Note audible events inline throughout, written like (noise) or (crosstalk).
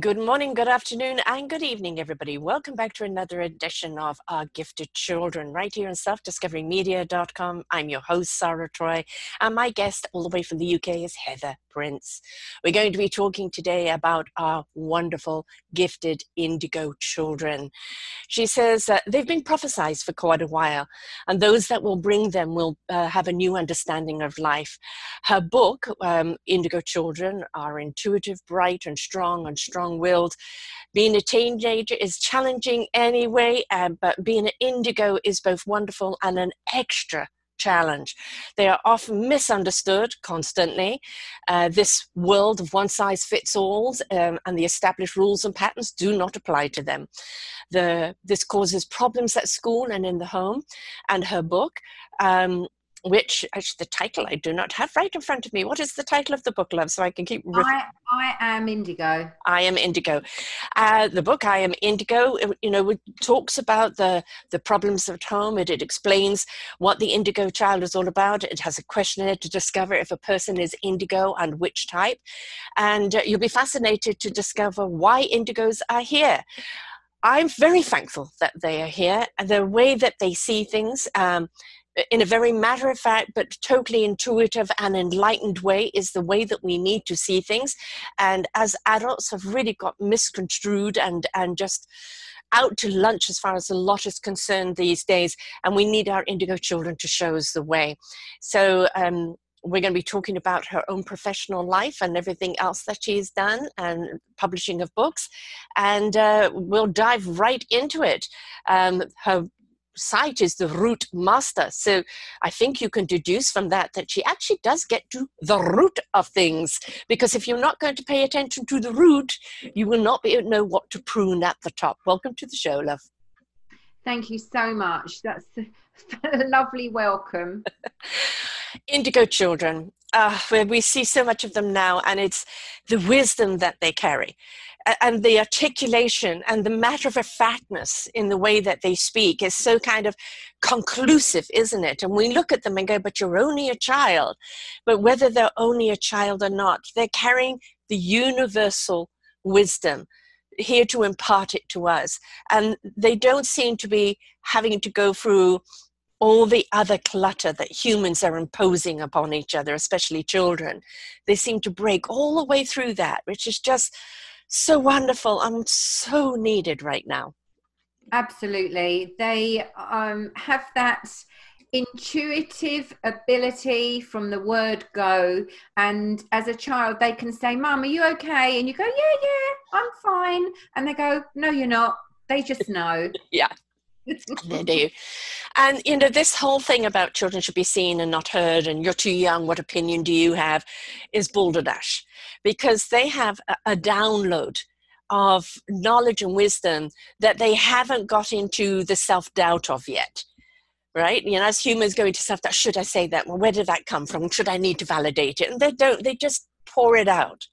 Good morning, good afternoon, and good evening, everybody. Welcome back to another edition of Our Gifted Children, right here on selfdiscoverymedia.com. I'm your host, Sarah Troy, and my guest all the way from the UK is Heather Prince. We're going to be talking today about our wonderful, gifted indigo children. She says uh, they've been prophesized for quite a while, and those that will bring them will uh, have a new understanding of life. Her book, um, Indigo Children, are intuitive, bright, and strong and strong strong willed. Being a teenager is challenging anyway, uh, but being an indigo is both wonderful and an extra challenge. They are often misunderstood constantly. Uh, this world of one size fits all um, and the established rules and patterns do not apply to them. The, this causes problems at school and in the home. And her book um, which actually the title I do not have right in front of me. What is the title of the book, love? So I can keep. Ref- I, I am Indigo. I am Indigo. Uh, the book I am Indigo, you know, talks about the the problems at home. It, it explains what the Indigo child is all about. It has a questionnaire to discover if a person is Indigo and which type, and uh, you'll be fascinated to discover why Indigos are here. I'm very thankful that they are here the way that they see things. Um, in a very matter of fact but totally intuitive and enlightened way is the way that we need to see things. And as adults have really got misconstrued and and just out to lunch as far as a lot is concerned these days and we need our indigo children to show us the way. So um, we're going to be talking about her own professional life and everything else that she's done and publishing of books and uh, we'll dive right into it. Um, her site is the root master. So I think you can deduce from that that she actually does get to the root of things. Because if you're not going to pay attention to the root, you will not be able to know what to prune at the top. Welcome to the show, love. Thank you so much. That's (laughs) a lovely welcome. (laughs) Indigo children, uh, where we see so much of them now, and it's the wisdom that they carry and the articulation and the matter of factness in the way that they speak is so kind of conclusive, isn't it? And we look at them and go, but you're only a child. But whether they're only a child or not, they're carrying the universal wisdom here to impart it to us. And they don't seem to be having to go through all the other clutter that humans are imposing upon each other, especially children. They seem to break all the way through that, which is just so wonderful and so needed right now. Absolutely. They um, have that intuitive ability from the word go. And as a child, they can say, Mum, are you okay? And you go, Yeah, yeah, I'm fine. And they go, No, you're not. They just know. (laughs) yeah. (laughs) they do. And you know, this whole thing about children should be seen and not heard, and you're too young, what opinion do you have, is balderdash because they have a, a download of knowledge and wisdom that they haven't got into the self doubt of yet. Right? You know, as humans go into self doubt, should I say that? Well, where did that come from? Should I need to validate it? And they don't, they just pour it out.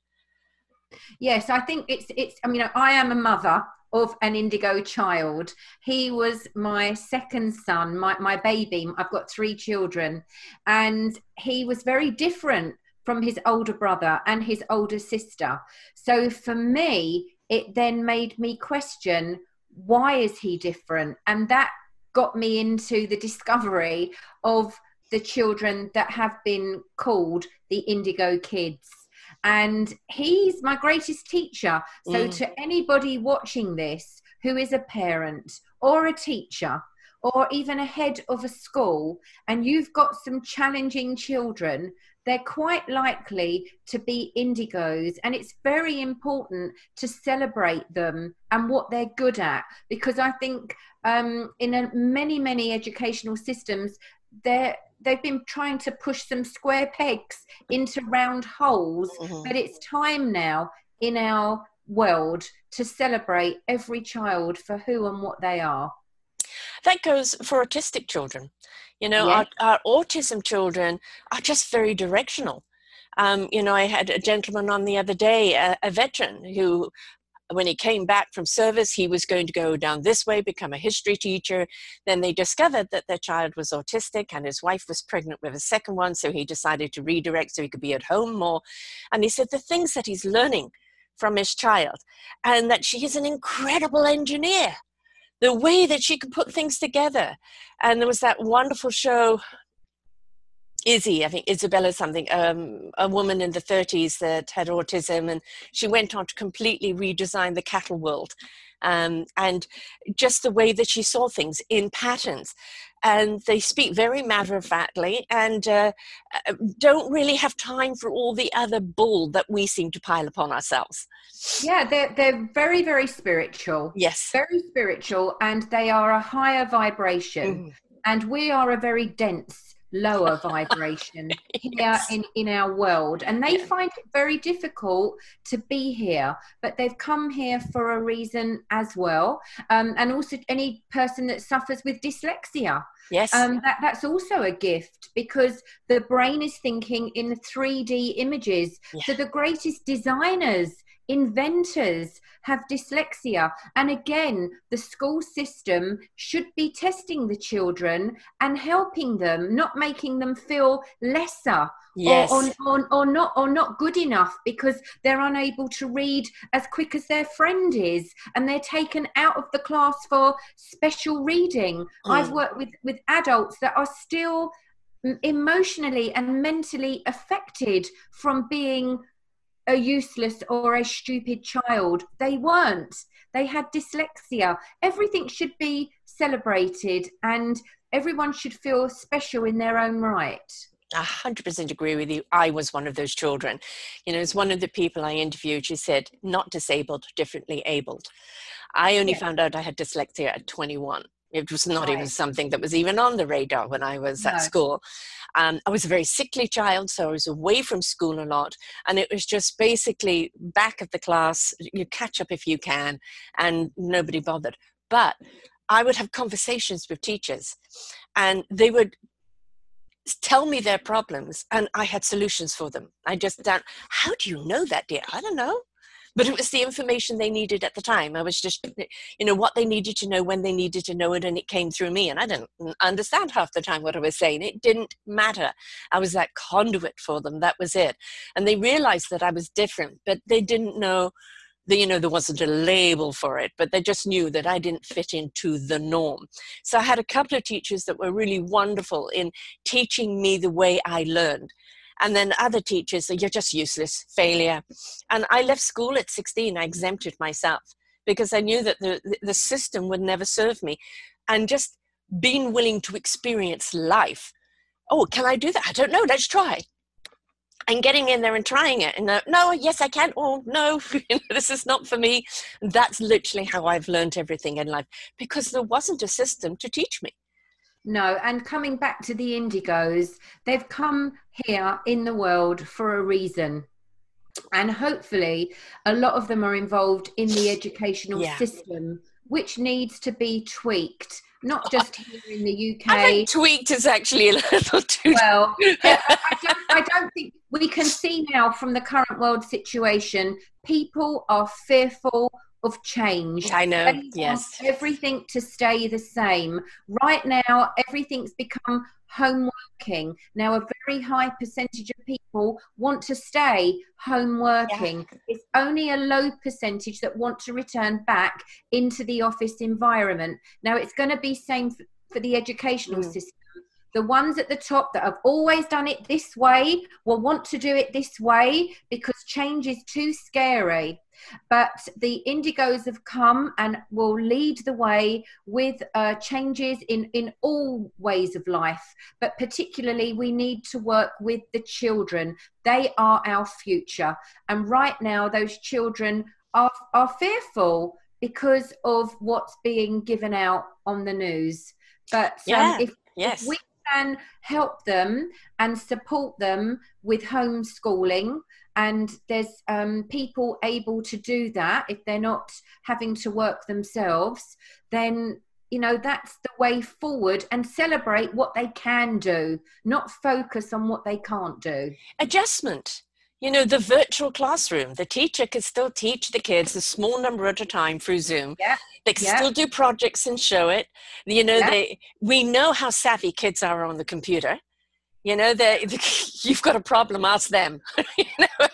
Yes, I think it's, it's, I mean, I am a mother of an indigo child. He was my second son, my, my baby. I've got three children. And he was very different from his older brother and his older sister. So for me, it then made me question why is he different? And that got me into the discovery of the children that have been called the indigo kids and he's my greatest teacher. So, mm. to anybody watching this who is a parent or a teacher or even a head of a school, and you've got some challenging children, they're quite likely to be indigos. And it's very important to celebrate them and what they're good at because I think um, in a, many, many educational systems, they're they've been trying to push some square pegs into round holes mm-hmm. but it's time now in our world to celebrate every child for who and what they are. That goes for autistic children. You know, our, our autism children are just very directional. Um, you know, I had a gentleman on the other day, a, a, veteran, who, when he came back from service, he was going to go down this way, become a history teacher. Then they discovered that their child was autistic and his wife was pregnant with a second one. So he decided to redirect so he could be at home more. And he said the things that he's learning from his child and that she is an incredible engineer the way that she can put things together. And there was that wonderful show, Izzy, I think Isabella something, um, a woman in the 30s that had autism, and she went on to completely redesign the cattle world. Um, and just the way that she saw things in patterns. And they speak very matter of factly and uh, uh, don't really have time for all the other bull that we seem to pile upon ourselves. Yeah, they're, they're very, very spiritual. Yes. Very spiritual, and they are a higher vibration. Mm. And we are a very dense lower (laughs) vibration yes. here in, in our world. And they yeah. find it very difficult to be here, but they've come here for a reason as well. Um, and also, any person that suffers with dyslexia. Yes. Um, that, that's also a gift because the brain is thinking in 3D images. Yeah. So the greatest designers inventors have dyslexia. And again, the school system should be testing the children and helping them, not making them feel lesser. Yes. Or, or, or, not or not good enough because they're unable to read as quick as their friend is and they're taken out of the class for special reading. Mm. I've worked with, with adults that are still emotionally and mentally affected from being a useless or a stupid child. They weren't. They had dyslexia. Everything should be celebrated and everyone should feel special in their own right. I 100% agree with you. I was one of those children. You know, as one of the people I interviewed, she said, not disabled, differently abled. I only yeah. found out I had dyslexia at 21. It was not right. even something that was even on the radar when I was no. at school. Um, I was a very sickly child, so I was away from school a lot. And it was just basically back of the class, you catch up if you can, and nobody bothered. But I would have conversations with teachers, and they would tell me their problems, and I had solutions for them. I just don't, how do you know that, dear? I don't know but it was the information they needed at the time. I was just, you know, what they needed to know when they needed to know it, and it came through me. And I didn't understand half the time what I was saying. It didn't matter. I was that conduit for them. That was it. And they realized that I was different, but they didn't know. that you know there wasn't a label for it but they just knew that i didn't fit into the norm so i had a couple of teachers that were really wonderful in teaching me the way i learned and then other teachers say, you're just useless, failure. And I left school at 16, I exempted myself because I knew that the, the system would never serve me. And just being willing to experience life. Oh, can I do that? I don't know, let's try. And getting in there and trying it. And uh, no, yes, I can. Oh, no, (laughs) this is not for me. That's literally how I've learned everything in life because there wasn't a system to teach me. No, and coming back to the indigos, they've come here in the world for a reason. And hopefully, a lot of them are involved in the educational yeah. system, which needs to be tweaked, not just here in the UK. I think tweaked is actually a little (laughs) too. Well, (laughs) I, don't, I don't think we can see now from the current world situation, people are fearful of change. I know. They yes. everything to stay the same. Right now, everything's become home working. Now, a very high percentage of people want to stay home working. Yeah. It's only a low percentage that want to return back into the office environment. Now, it's going to be same for the educational mm. system the ones at the top that have always done it this way will want to do it this way because change is too scary. But the indigos have come and will lead the way with uh, changes in, in all ways of life. But particularly, we need to work with the children. They are our future. And right now, those children are, are fearful because of what's being given out on the news. But um, yeah. if, yes. if we can help them and support them with homeschooling and there's um, people able to do that if they're not having to work themselves then you know that's the way forward and celebrate what they can do not focus on what they can't do. Adjustment. You know the virtual classroom the teacher can still teach the kids a small number at a time through zoom. Yeah they can yeah. still do projects and show it. You know Yeah. they we know how savvy kids are on the computer you know they (laughs) you've got a problem ask them. (laughs) You know?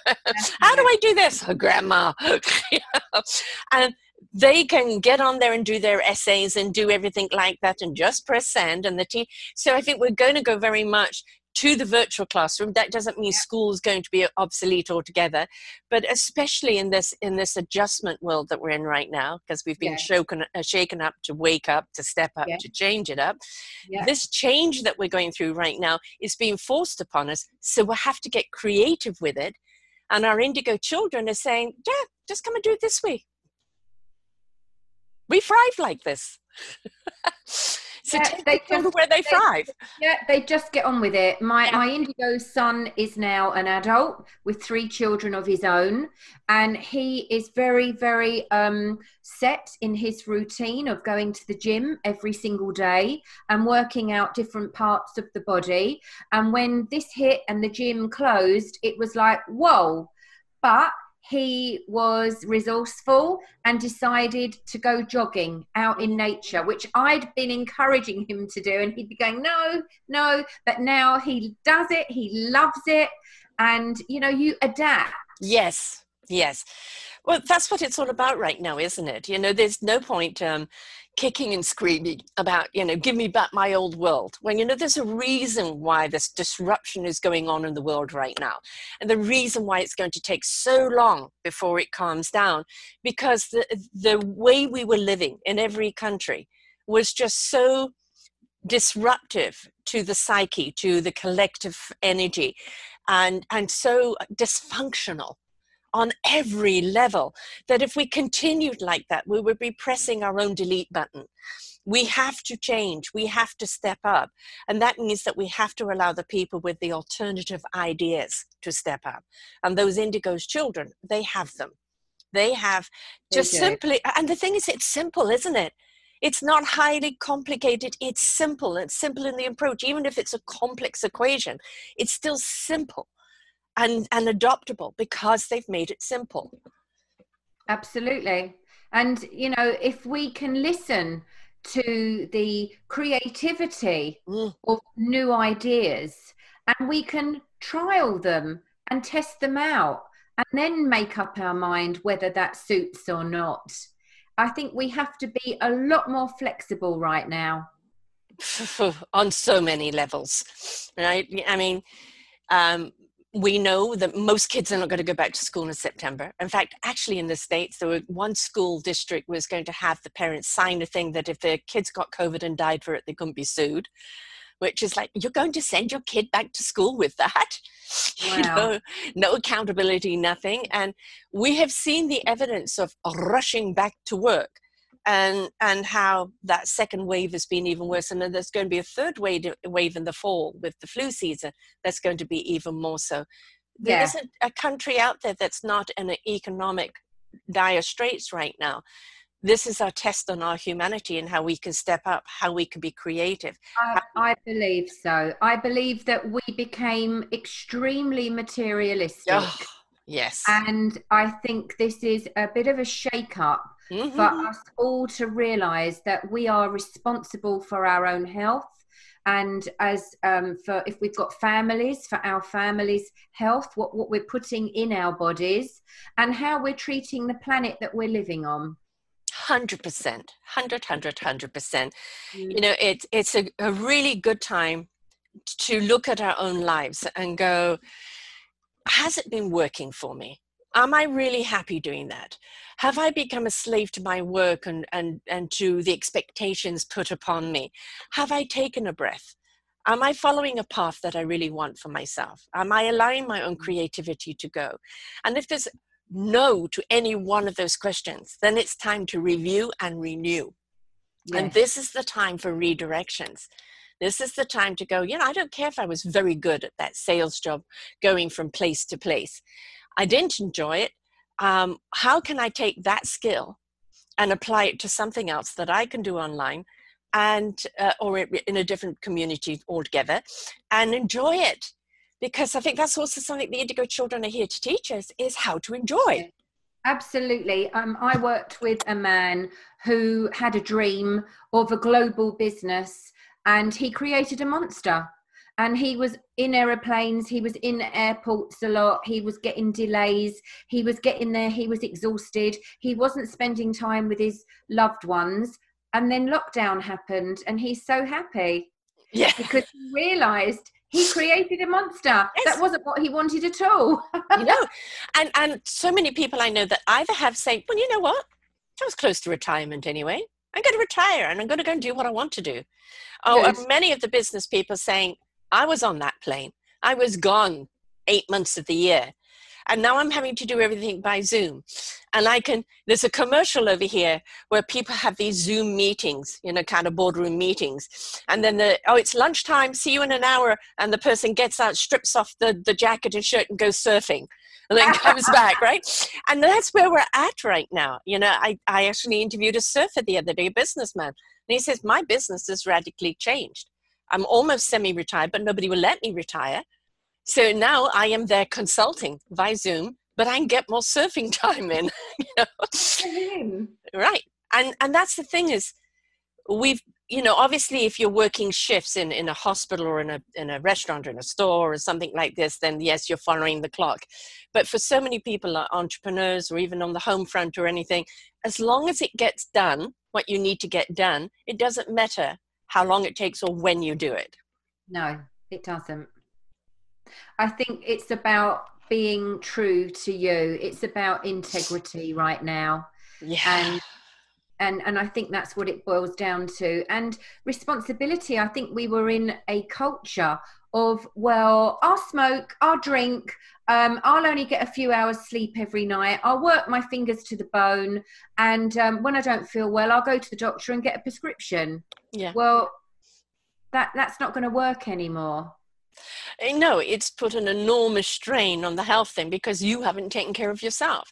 how do i do this? Oh, grandma. (laughs) And they can get on there and do their essays and do everything like that and just press send and the te- so i think we're going to go very much to the virtual classroom that doesn't mean school is going to be obsolete altogether but especially in this in this adjustment world that we're in right now because we've been Yeah. shaken uh, shaken up to wake up to step up Yeah. to change it up Yeah. this change that we're going through right now is being forced upon us so we have to get creative with it and our indigo children are saying yeah just come and do it this way we thrive like this (laughs) so Yeah, they just- where they they- thrive Yeah, they just get on with it. My Yeah. my indigo son is now an adult with three children of his own, and he is very very um, set in his routine of going to the gym every single day and working out different parts of the body. And when this hit and the gym closed, it was like whoa, but. He was resourceful and decided to go jogging out in nature, which I'd been encouraging him to do. And he'd be going, No, no. But now he does it, he loves it. And, you know, you adapt. Yes, yes. Well, that's what it's all about right now, isn't it? You know, there's no point um, kicking and screaming about, you know, give me back my old world. When, you know, there's a reason why this disruption is going on in the world right now. And the reason why it's going to take so long before it calms down, because the, the way we were living in every country was just so disruptive to the psyche, to the collective energy, and, and so dysfunctional on every level that if we continued like that, we would be pressing our own delete button. We have to change, we have to step up. And that means that we have to allow the people with the alternative ideas to step up. And those Indigo's children, they have them. They have just do. simply, and the thing is, it's simple, isn't it? It's not highly complicated. It's simple. It's simple in the approach. Even if it's a complex equation, it's still simple and, and adoptable because they've made it simple. Absolutely. And, you know, if we can listen to the creativity Mm. of new ideas and we can trial them and test them out and then make up our mind whether that suits or not. I think we have to be a lot more flexible right now. (laughs) on so many levels right i mean um, we know that most kids are not going to go back to school in september. In fact actually in the states there were one school district was going to have the parents sign a thing that if their kids got covid and died for it they couldn't be sued which is like you're going to send your kid back to school with that? (laughs) You know no accountability nothing. And we have seen the evidence of rushing back to work and and how that second wave has been even worse and then there's going to be a third wave wave in the fall with the flu season that's going to be even more so there Yeah. isn't a country out there that's not in an economic dire straits right now this is our test on our humanity and how we can step up how we can be creative I, I believe so. I believe that we became extremely materialistic. oh, yes. And I think this is a bit of a shake up for Mhm. us all to realize that we are responsible for our own health. And as um, for if we've got families for our families health what, what we're putting in our bodies and how we're treating the planet that we're living on. 100% 100 100 100% you know it's it's a, a really good time to look at our own lives and go has it been working for me? Am i really happy doing that? Have i become a slave to my work and and and to the expectations put upon me? Have i taken a breath? Am i following a path that i really want for myself? Am i allowing my own mm. creativity to go? And if there's no to any one of those questions then it's time to review and renew. And this is the time for redirections. This is the time to go, you know, I don't care if I was very good at that sales job going from place to place. I didn't enjoy it. Um, how can I take that skill and apply it to something else that I can do online and uh, or in a different community altogether and enjoy it because i think that's also something the indigo children are here to teach us is how to enjoy absolutely um, i worked with a man who had a dream of a global business and he created a monster. And he was in aeroplanes he was in airports a lot he was getting delays he was getting there he was exhausted he wasn't spending time with his loved ones. And then lockdown happened and he's so happy yeah. because he realized he created a monster yes. that wasn't what he wanted at all. (laughs) You know and and so many people i know that either have said well you know what? I was close to retirement anyway i'm going to retire and i'm going to go and do what i want to do. Oh and many of the business people saying i was on that plane. I was gone eight months of the year and now i'm having to do everything by zoom. And i can there's a commercial over here where people have these zoom meetings you know kind of boardroom meetings and then the oh it's lunchtime see you in an hour and the person gets out strips off the, the jacket and shirt and goes surfing and then comes back right and that's where we're at right now you know i, I actually interviewed a surfer the other day a businessman and he says my business has radically changed i'm almost semi-retired but nobody will let me retire so now I am there consulting via Zoom, but I can get more surfing (laughs) time in. you know? Right. And and that's the thing is we've you know obviously if you're working shifts in in a hospital or in a in a restaurant or in a store or something like this then yes you're following the clock but for so many people like entrepreneurs or even on the home front or anything as long as it gets done what you need to get done it doesn't matter how long it takes or when you do it no it doesn't I think it's about being true to you. It's about integrity right now. Yeah. And and and I think that's what it boils down to. And responsibility. I think we were in a culture of well, I'll smoke, I'll drink, um, I'll only get a few hours sleep every night. I'll work my fingers to the bone, and um, when I don't feel well, I'll go to the doctor and get a prescription. Yeah. Well, that that's not going to work anymore. Eh, no, it's put an enormous strain on the health thing because you haven't taken care of yourself.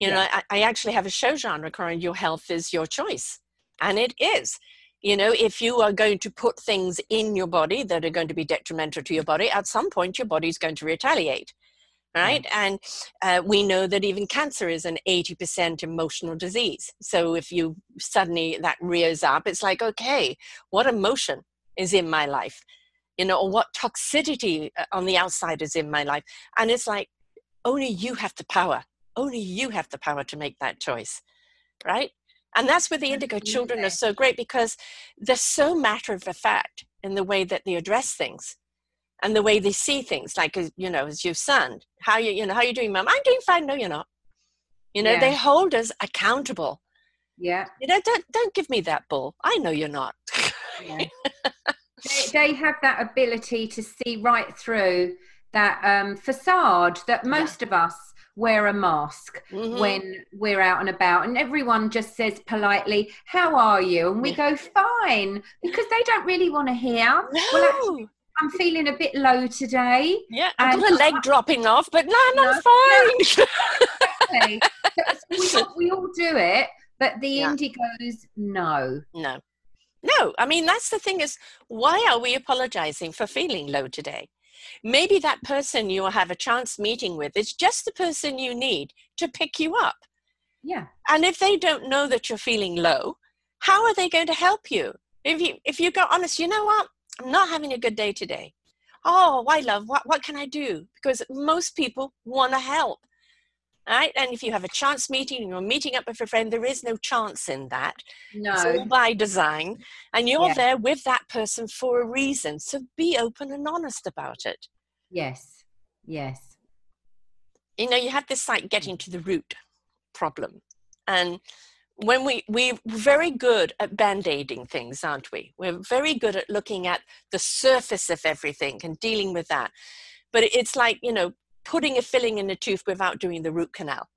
You yeah. know, I, I actually have a show genre called Your Health is Your Choice. And it is. You know, if you are going to put things in your body that are going to be detrimental to your body, at some point your body's going to retaliate right? And uh, we know that even cancer is an 80% emotional disease. So if you suddenly that rears up, it's like, okay, what emotion is in my life? you know, or what toxicity uh, on the outside is in my life. And it's like, only you have the power. Only you have the power to make that choice, right? And that's where the indigo children are so great because they're so matter of fact in the way that they address things and the way they see things. Like, you know, as your son, how you, you know, how you doing, mom? I'm doing fine. No, you're not. You know, yeah. they hold us accountable. Yeah. You know, don't don't give me that bull. I know you're not. Yeah. (laughs) they, they have that ability to see right through that um, facade that most yeah. of us wear a mask mm-hmm. when we're out and about and everyone just says politely how are you and we go fine because they don't really want to hear no. well actually, i'm feeling a bit low today yeah i've got a leg dropping off but no, no i'm fine exactly. so we, (laughs) we all do it but the yeah. indigos no no no, I mean, that's the thing is, why are we apologizing for feeling low today? Maybe that person you will have a chance meeting with is just the person you need to pick you up. Yeah. And if they don't know that you're feeling low, how are they going to help you? If you if you go honest, you know what? I'm not having a good day today. Oh, why love? What what can I do? Because most people want to help right? And if you have a chance meeting and you're meeting up with a friend, there is no chance in that. No. It's all by design. And you're yeah. there with that person for a reason. So be open and honest about it. Yes. Yes. You know, you have this like getting to the root problem. And when we we're very good at band-aiding things aren't we we're very good at looking at the surface of everything and dealing with that but it's like you know putting a filling in a tooth without doing the root canal.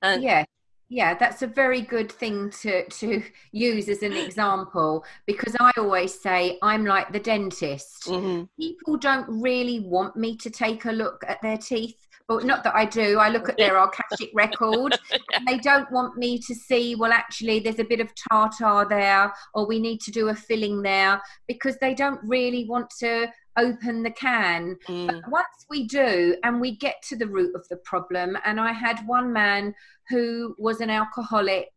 And yeah. yeah that's a very good thing to to use as an example because i always say i'm like the dentist mm-hmm. people don't really want me to take a look at their teeth but not that i do i look at their akashic record yeah. they don't want me to see well actually there's a bit of tartar there or we need to do a filling there because they don't really want to open the can. Mm. But once we do and we get to the root of the problem, and I had one man who was an alcoholic,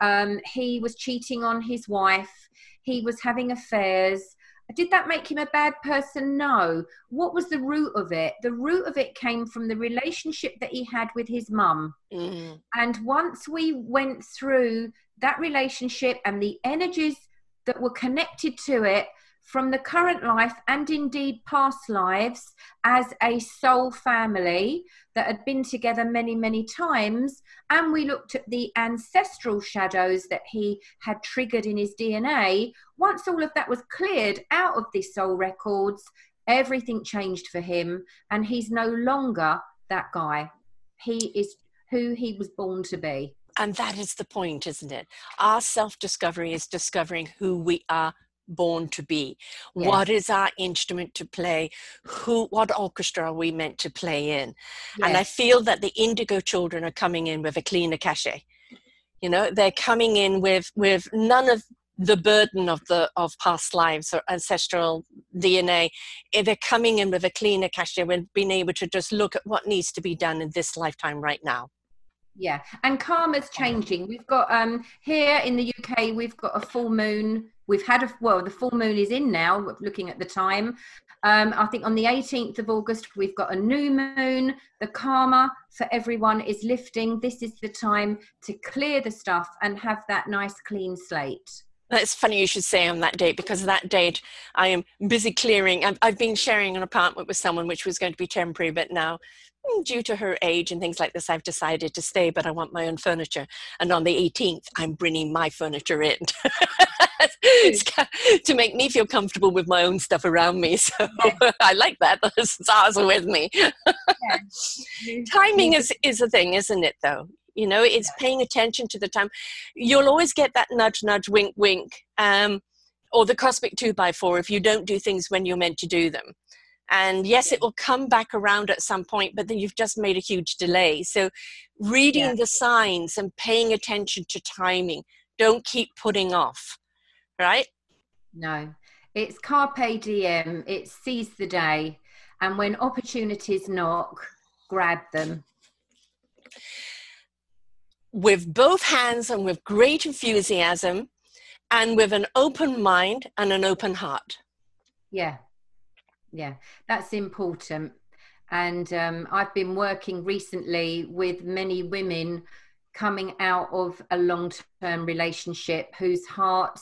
um, he was cheating on his wife, he was having affairs. Did that make him a bad person? No. What was the root of it? The root of it came from the relationship that he had with his mum. Mm. And once we went through that relationship and the energies that were connected to it, from the current life and indeed past lives as a soul family that had been together many, many times. And we looked at the ancestral shadows that he had triggered in his DNA. Once all of that was cleared out of the soul records, everything changed for him. And he's no longer that guy. He is who he was born to be. And that is the point, isn't it? Our self discovery is discovering who we are born to be. Yes. what is our instrument to play? Who what orchestra are we meant to play in? Yes. and i feel that the indigo children are coming in with a cleaner cachet. You know they're coming in with with none of the burden of the of past lives or ancestral dna eh, they're coming in with a cleaner cachet. And being able to just look at what needs to be done in this lifetime right now yeah and karma's changing. We've got um here in the uk we've got a full moon. We've had a well the full moon is in now looking at the time. Um, i think on the 18th of august we've got a new moon. The karma for everyone is lifting. This is the time to clear the stuff and have that nice clean slate it's funny you should say on that date because that date I am busy clearing. I've, I've, been sharing an apartment with someone which was going to be temporary, but now mm, due to her age and things like this, I've decided to stay, but I want my own furniture. And on the 18th, I'm bringing my furniture in. (laughs) to make me feel comfortable with my own stuff around me. (laughs) So yeah. I like that. The stars are with me. yeah. (laughs) Timing is, is a thing, isn't it, though? You know, it's paying attention to the time. You'll always get that nudge, nudge, wink, wink, um, or the cosmic two by four if you don't do things when you're meant to do them. And yes, it will come back around at some point, but then you've just made a huge delay. So, reading yeah. the signs and paying attention to timing, don't keep putting off right? No, it's carpe diem, it's seize the day. And when opportunities knock, grab them. With both hands and with great enthusiasm and with an open mind and an open heart. Yeah, yeah, that's important. And um, I've been working recently with many women coming out of a long term relationship whose heart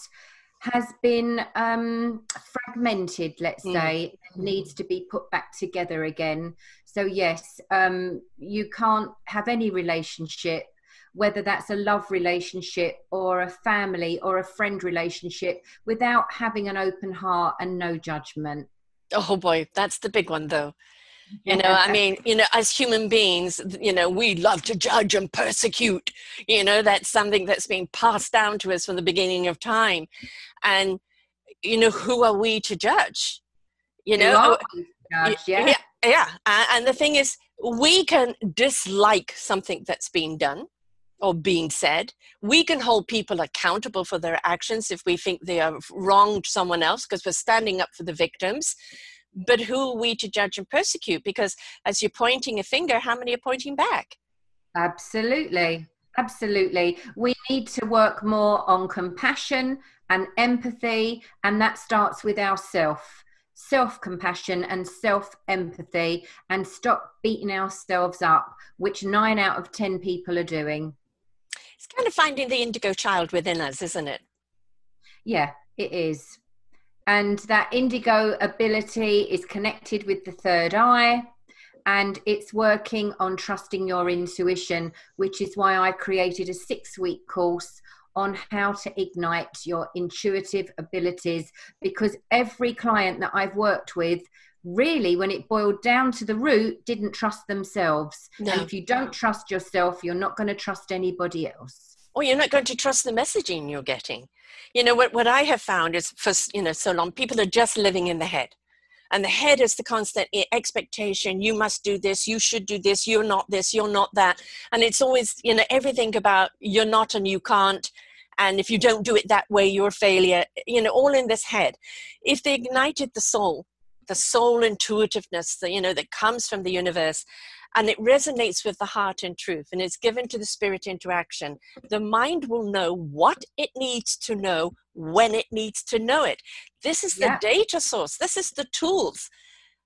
has been um, fragmented, let's mm. say, needs to be put back together again. So, yes, um, you can't have any relationship, whether that's a love relationship or a family or a friend relationship, without having an open heart and no judgment. Oh boy, that's the big one though. You know i mean you know as human beings you know we love to judge and persecute. You know that's something that's been passed down to us from the beginning of time. And you know who are we to judge? You know oh, judge, yeah. yeah yeah. And the thing is we can dislike something that's being done or being said. We can hold people accountable for their actions if we think they have wronged someone else because we're standing up for the victims but who are we to judge and persecute? Because as you're pointing a finger, how many are pointing back? Absolutely. Absolutely. We need to work more on compassion and empathy, and that starts with ourself. Self compassion and self empathy, and stop beating ourselves up, which nine out of 10 people are doing. It's kind of finding the indigo child within us, isn't it? Yeah, it is and that indigo ability is connected with the third eye and it's working on trusting your intuition which is why i created a six week course on how to ignite your intuitive abilities because every client that i've worked with really, when it boiled down to the root, didn't trust themselves. No. And if you don't trust yourself, you're not going to trust anybody else. or you're not going to trust the messaging you're getting. You know, what, what I have found is for, you know, so long, people are just living in the head. And the head is the constant expectation. You must do this. You should do this. You're not this. You're not that. And it's always, you know, everything about you're not and you can't. And if you don't do it that way, you're a failure. You know, all in this head. If they ignited the soul, the soul intuitiveness, the, you know, that comes from the universe, and it resonates with the heart and truth and it's given to the spirit interaction. The mind will know what it needs to know when it needs to know it. This is the Yeah. data source. This is the tools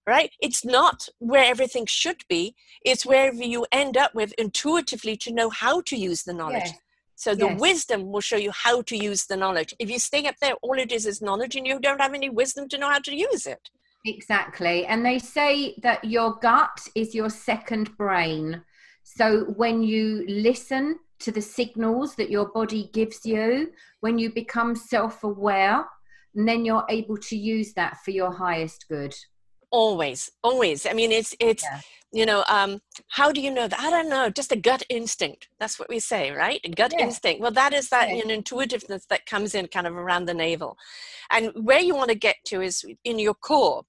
right? It's not where everything should be. It's wherever you end up with intuitively to know how to use the knowledge. Yes. so the Yes. wisdom will show you how to use the knowledge. If you stay up there all it is is knowledge and you don't have any wisdom to know how to use it Exactly. And they say that your gut is your second brain. So when you listen to the signals that your body gives you, when you become self aware, and then you're able to use that for your highest good. always always i mean it's it's Yeah. You know um how do you know that? I don't know just a gut instinct. That's what we say right? A gut Yeah. instinct. Well that is that Yeah. know, intuitiveness that comes in kind of around the navel. And where you want to get to is in your core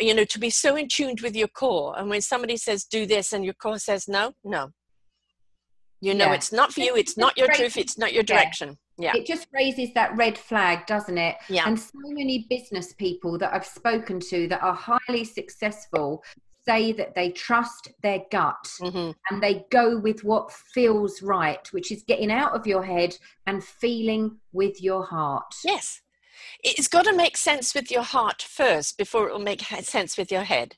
you know to be so in tuned with your core. And when somebody says do this and your core says no no. You know Yeah. it's not for you it's not your truth it's not your direction. Yeah. It just raises that red flag, doesn't it? yeah. And so many business people that I've spoken to that are highly successful say that they trust their gut hmm and they go with what feels right, which is getting out of your head and feeling with your heart. yes it's got to make sense with your heart first before it will make sense with your head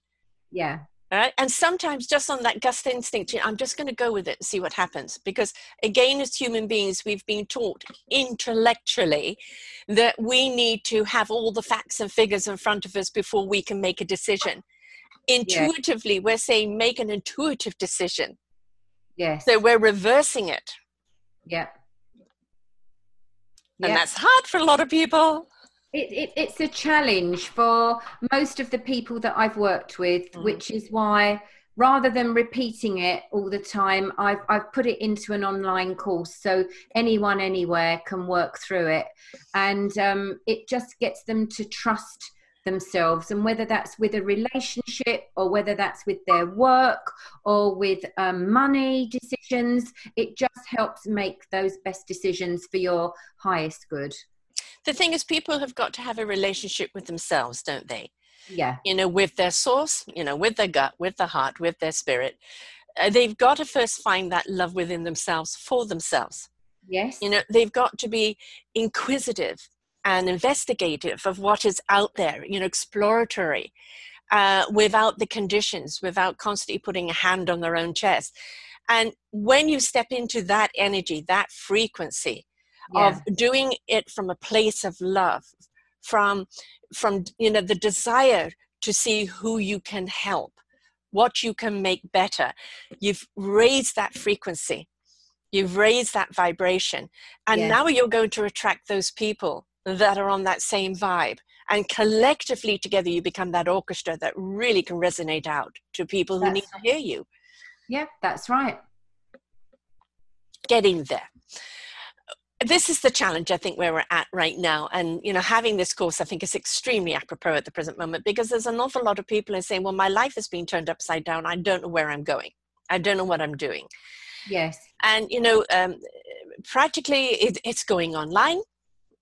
Yeah. All right. And sometimes just on that gut instinct, you know, I'm just going to go with it and see what happens. Because again, as human beings, we've been taught intellectually that we need to have all the facts and figures in front of us before we can make a decision. Intuitively, we're saying make an intuitive decision. Yes. So we're reversing it. yeah. And Yeah. that's hard for a lot of people. It, it, it's a challenge for most of the people that I've worked with, Mhm. which is why rather than repeating it all the time, I've, I've put it into an online course so anyone anywhere can work through it. And um, it just gets them to trust themselves. And whether that's with a relationship or whether that's with their work or with um, money decisions, it just helps make those best decisions for your highest good. The thing is, people have got to have a relationship with themselves, don't they? Yeah. you know, with their source, you know, with their gut, with their heart, with their spirit. Uh, they've got to first find that love within themselves for themselves. Yes. You know, they've got to be inquisitive and investigative of what is out there, you know, exploratory, uh, without the conditions, without constantly putting a hand on their own chest. And when you step into that energy, that frequency, yeah. of doing it from a place of love from from you know the desire to see who you can help what you can make better you've raised that frequency you've raised that vibration and now you're going to attract those people that are on that same vibe. And collectively together you become that orchestra that really can resonate out to people who That's need to hear you. Yeah, that's right. getting there. This is the challenge i think where we're at right now. And you know having this course i think is extremely apropos at the present moment because there's an awful lot of people who are saying well my life has been turned upside down. I don't know where i'm going. I don't know what i'm doing. Yes. and you know um, practically it, it's going online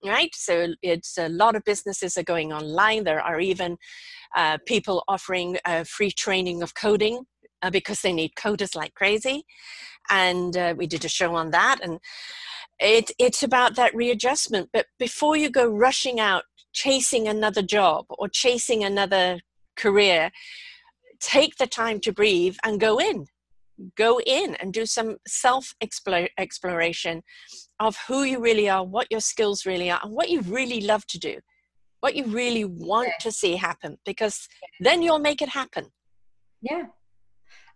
right? So it's a lot of businesses are going online. There are even uh, people offering uh, free training of coding uh, because they need coders like crazy. And uh, we did a show on that and it, it's about that readjustment. But before you go rushing out chasing another job or chasing another career take the time to breathe and go in go in and do some self exploration of who you really are, what your skills really are, and what you really love to do, what you really want Yeah. to see happen, because then you'll make it happen. Yeah.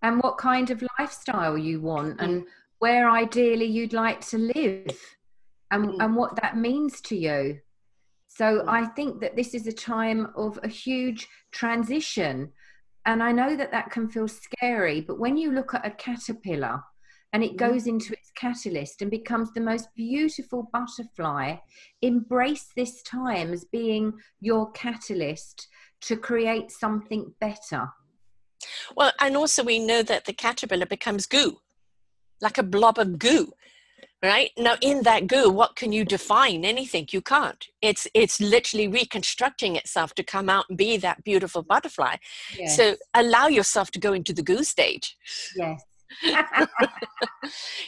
And what kind of lifestyle you want Mm. and where ideally you'd like to live and, Mm. and what that means to you. So I think that this is a time of a huge transition. And I know that that can feel scary, but when you look at a caterpillar and it mm-hmm. goes into its catalyst and becomes the most beautiful butterfly, embrace this time as being your catalyst to create something better. Well, and also we know that the caterpillar becomes goo, like a blob of goo right? Now in that goo what can you define? Anything. You can't. It's it's literally reconstructing itself to come out and be that beautiful butterfly. Yes. so allow yourself to go into the goo stage. Yes. (laughs) (laughs)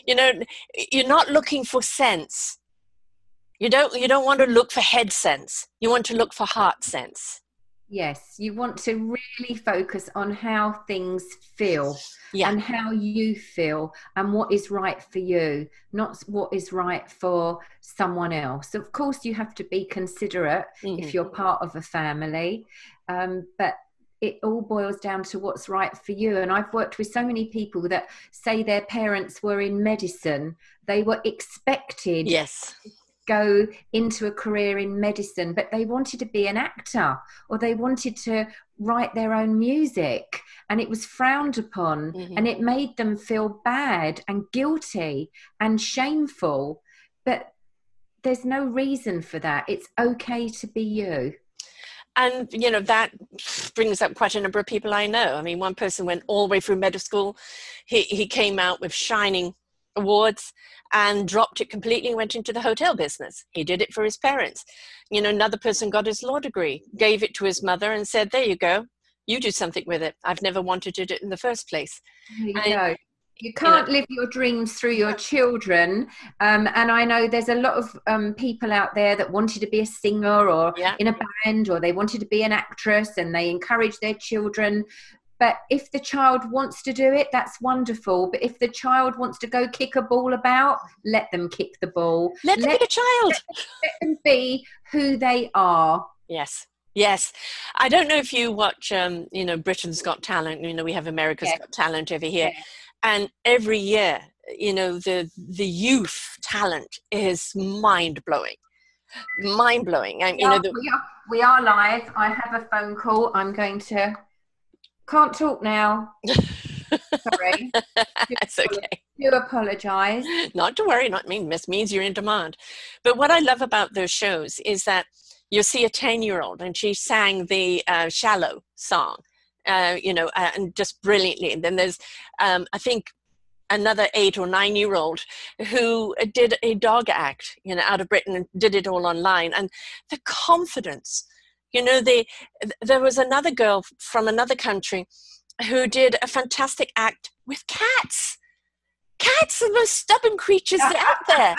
You know you're not looking for sense. You don't you don't want to look for head sense. You want to look for heart sense Yes, you want to really focus on how things feel yeah. and how you feel and what is right for you, not what is right for someone else. Of course, you have to be considerate mm-hmm. if you're part of a family, um, but it all boils down to what's right for you. And I've worked with so many people that say their parents were in medicine, they were expected yes go into a career in medicine, but they wanted to be an actor or they wanted to write their own music and it was frowned upon mm-hmm. and it made them feel bad and guilty and shameful. But there's no reason for that. It's okay to be you. And you know that brings up quite a number of people I know. I mean, one person went all the way through medical school. He he came out with shining awards and dropped it completely and went into the hotel business. He did it for his parents. You know, another person got his law degree, gave it to his mother, and said, There you go, you do something with it. I've never wanted to do it in the first place. You and, You can't you know, live your dreams through your children. Um, and I know there's a lot of um, people out there that wanted to be a singer or yeah. in a band or they wanted to be an actress and they encourage their children but if the child wants to do it that's wonderful but if the child wants to go kick a ball about let them kick the ball let them let, be a child let, (laughs) let them be who they are yes Yes, I don't know if you watch, um, you know, Britain's Got Talent. You know, we have America's yes. Got Talent over here, yes. and every year, you know, the the youth talent is mind blowing, mind blowing. And you know, the, we are we are live. I have a phone call. I'm going to can't talk now. Sorry. (laughs) That's okay. You apologise. Not to worry. Not mean. Miss means you're in demand. But what I love about those shows is that you see a ten-year-old and she sang the uh, "Shallow" song, uh, you know, uh, and just brilliantly. And then there's, um, I think, another eight or nine year old who did a dog act you know out of britain and did it all online and the confidence you know, they, there was another girl from another country who did a fantastic act with cats. Cats are the most stubborn creatures (laughs) out there.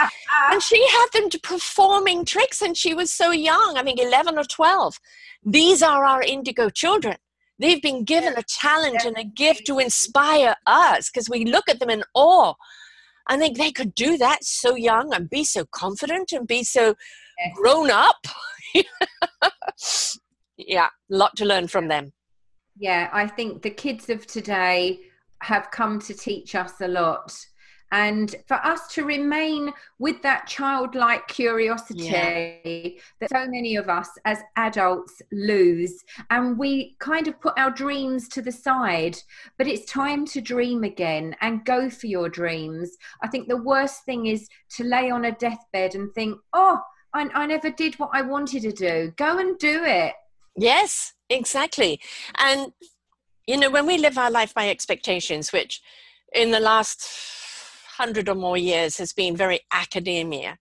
and she had them performing tricks, and she was so young, I think 11 or 12. These are our indigo children. They've been given a talent and a gift to inspire us because we look at them in awe. I think they could do that so young and be so confident and be so grown up. (laughs) yeah, a lot to learn from them. Yeah, I think the kids of today have come to teach us a lot. And for us to remain with that childlike curiosity yeah. that so many of us as adults lose, and we kind of put our dreams to the side. But it's time to dream again and go for your dreams. I think the worst thing is to lay on a deathbed and think, oh, I, I never did what I wanted to do. Go and do it. Yes, exactly. And, you know, when we live our life by expectations, which in the last hundred or more years has been very academia,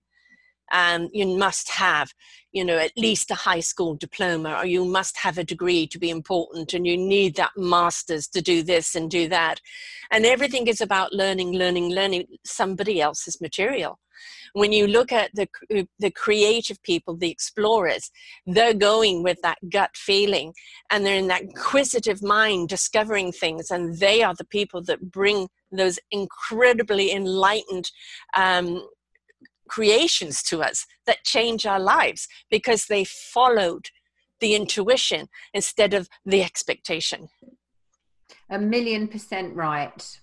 um, you must have you know at least a high school diploma or you must have a degree to be important and you need that masters to do this and do that. And everything is about learning learning learning. Somebody else's material. When you look at the the creative people the explorers they're going with that gut feeling and they're in that inquisitive mind discovering things and they are the people that bring those incredibly enlightened um, creations to us that change our lives because they followed the intuition instead of the expectation. A million percent right.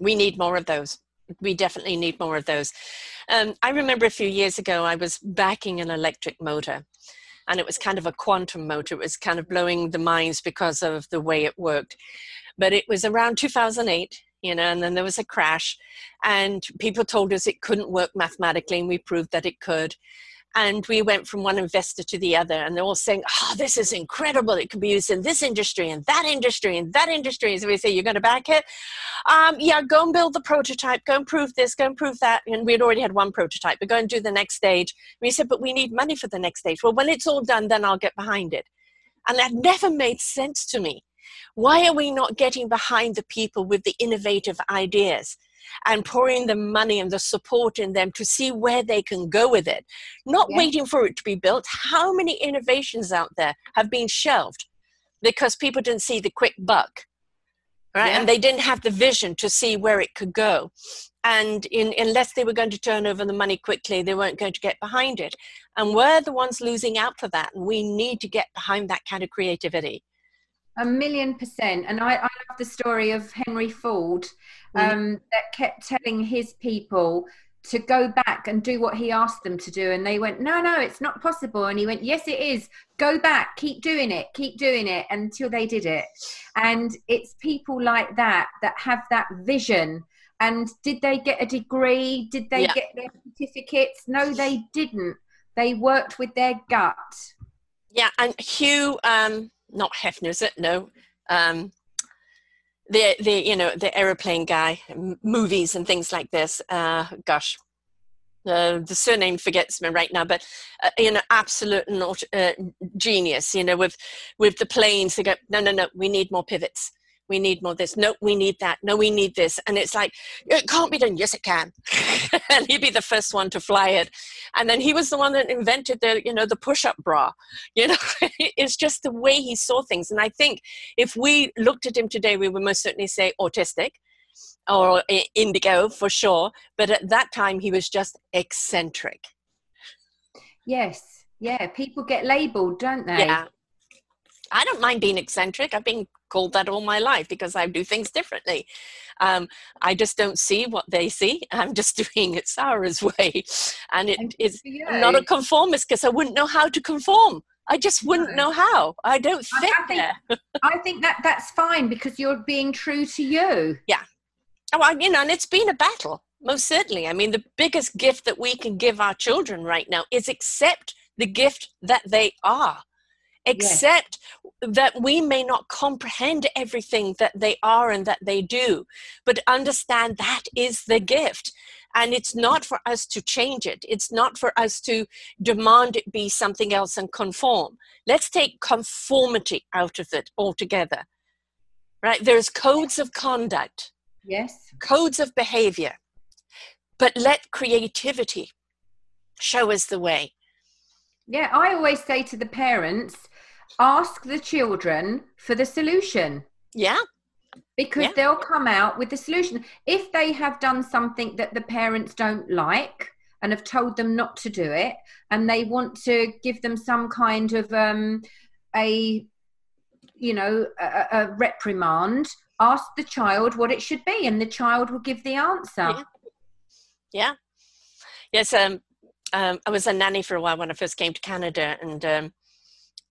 We need more of those. we definitely need more of those. Um, I remember a few years ago, I was backing an electric motor, and it was kind of a quantum motor. It was kind of blowing the minds because of the way it worked. But it was around 2008, you know, and then there was a crash, and people told us it couldn't work mathematically, and we proved that it could. And we went from one investor to the other and they're all saying oh this is incredible. It could be used in this industry and that industry and that industry. So we say you're going to back it? Um, yeah go and build the prototype. Go and prove this. Go and prove that. And we'd already had one prototype but go and do the next stage. We said but we need money for the next stage. Well when it's all done then i'll get behind it. And that never made sense to me why are we not getting behind the people with the innovative ideas and pouring the money and the support in them to see where they can go with it, not yeah. waiting for it to be built. How many innovations out there have been shelved because people didn't see the quick buck? Right? Yeah. And they didn't have the vision to see where it could go. And in, unless they were going to turn over the money quickly, they weren't going to get behind it. And we're the ones losing out for that. And we need to get behind that kind of creativity. A million percent. And I, I love the story of Henry Ford mm. um, that kept telling his people to go back and do what he asked them to do. And they went, no, no, it's not possible. And he went, yes, it is. Go back, keep doing it, keep doing it until they did it. And it's people like that that have that vision. And did they get a degree? Did they yeah. get their certificates? No, they didn't. They worked with their gut. Yeah, and Hugh, um, not Hefner, is it? No. Um, the the you know the aeroplane guy, m- movies and things like this. Uh, gosh, uh, the surname forgets me right now, but uh, you know, absolute not, uh, genius. You know, with with the planes, they go, no, no, no, we need more pivots we need more this. No we need that. No we need this. And it's like it can't be done. Yes it can. (laughs) And he'd be the first one to fly it. And then he was the one that invented the you know the push-up bra. (laughs) You know it's just the way he saw things. And i think if we looked at him today we would most certainly say autistic or indigo for sure. But at that time he was just eccentric. Yes. Yeah people get labeled don't they? Yeah I don't mind being eccentric. I've been called that all my life because I do things differently. Um, I just don't see what they see. (laughs) I'm just doing it Sarah's way. And it is not a conformist because I wouldn't know how to conform. I just wouldn't no. know how. I don't fit I, I think, (laughs) I think that that's fine because you're being true to you. Yeah. Oh, I, you know, and it's been a battle, most certainly. I mean, the biggest gift that we can give our children right now is accept the gift that they are accept yes. that we may not comprehend everything that they are and that they do, but understand that is the gift. And it's not for us to change it. It's not for us to demand it be something else and conform. Let's take conformity out of it altogether. Right? There's codes of conduct. Yes. Codes of behavior. But let creativity show us the way. Yeah, I always say to the parents, ask the children for the solution. Yeah. Because yeah. they'll come out with the solution. If they have done something that the parents don't like and have told them not to do it, and they want to give them some kind of um, a, you know, a, a reprimand, ask the child what it should be, and the child will give the answer. Yeah. yeah. Yes. Um, um, I was a nanny for a while when I first came to Canada, and um,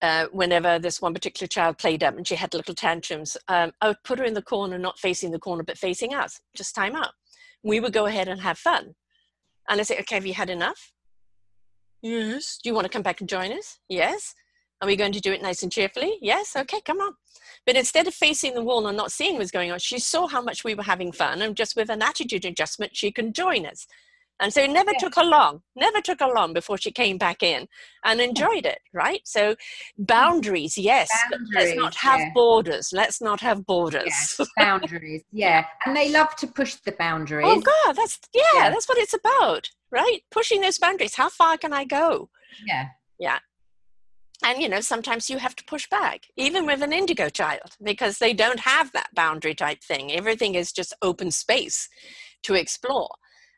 uh, whenever this one particular child played up and she had little tantrums, um, I would put her in the corner, not facing the corner, but facing us, just time out. We would go ahead and have fun. And I say, okay, have you had enough? Yes. Do you want to come back and join us? Yes. Are we going to do it nice and cheerfully? Yes. Okay, come on. But instead of facing the wall and not seeing what's going on, she saw how much we were having fun, and just with an attitude adjustment, she can join us. And so it never yeah. took her long, never took her long before she came back in and enjoyed it, right? So boundaries, yes, boundaries, let's not have yeah. borders. Let's not have borders. Yeah. (laughs) boundaries, yeah. And they love to push the oh boundaries. Oh God, that's yeah, yeah, that's what it's about, right? Pushing those boundaries. How far can I go? Yeah. Yeah. And you know, sometimes you have to push back, even with an indigo child, because they don't have that boundary type thing. Everything is just open space to explore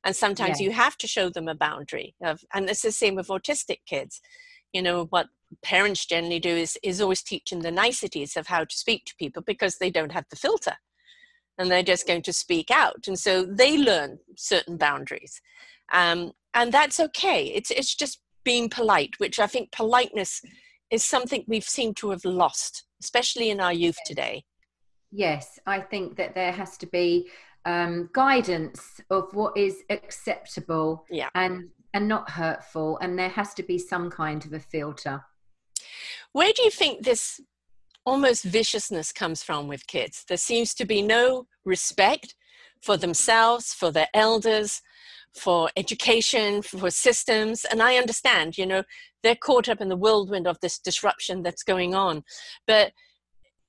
and sometimes yeah. you have to show them a boundary of and it's the same with autistic kids you know what parents generally do is is always teaching the niceties of how to speak to people because they don't have the filter and they're just going to speak out. And so they learn certain boundaries. Um, and that's okay. It's, it's just being polite, which I think politeness is something we've seemed to have lost, especially in our youth today. Yes, I think that there has to be um, guidance of what is acceptable yeah. and and not hurtful, and there has to be some kind of a filter. Where do you think this almost viciousness comes from with kids? There seems to be no respect for themselves, for their elders, for education, for systems. And I understand, you know, they're caught up in the whirlwind of this disruption that's going on. But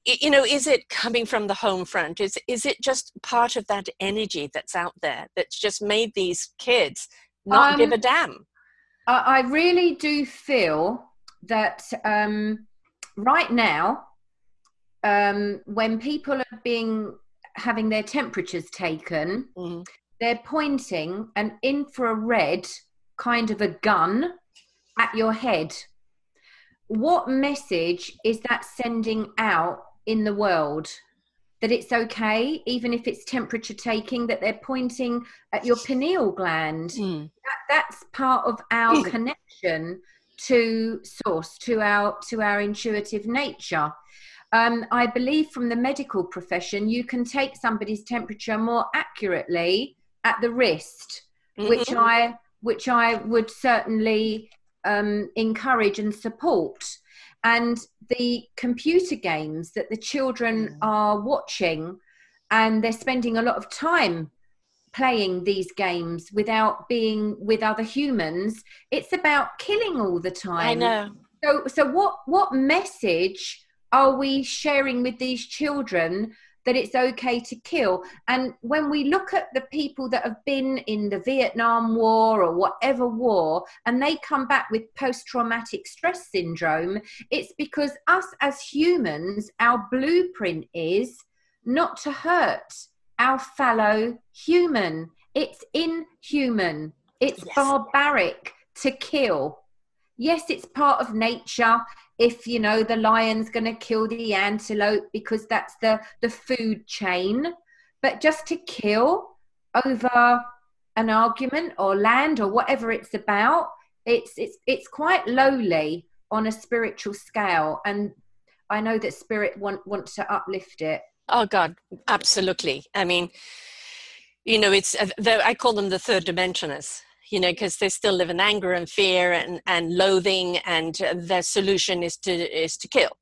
you know is it coming from the home front? Is is it just part of that energy that's out there that's just made these kids not um, give a damn? I really do feel that um, right now um, when people are being having their temperatures taken mm-hmm. they're pointing an infrared kind of a gun at your head. What message is that sending out in the world that it's okay even if it's temperature taking that they're pointing at your pineal gland mm. that, that's part of our mm. connection to source to our to our intuitive nature um, i believe from the medical profession you can take somebody's temperature more accurately at the wrist mm-hmm. which i which i would certainly um, encourage and support and the computer games that the children are watching and they're spending a lot of time playing these games without being with other humans it's about killing all the time. i know. So so what what message are we sharing with these children that it's okay to kill. And when we look at the people that have been in the Vietnam War or whatever war, and they come back with post traumatic stress syndrome, it's because us as humans, our blueprint is not to hurt our fellow human. It's inhuman, it's yes. barbaric to kill. Yes, it's part of nature if you know the lion's going to kill the antelope because that's the the food chain. But just to kill over an argument or land or whatever it's about it's it's it's quite lowly on a spiritual scale. And i know that spirit want want to uplift it. Oh god absolutely. I mean you know it's uh, i call them the third dimensioners you know, because they still live in anger and fear and, and loathing, and their solution is to is to kill,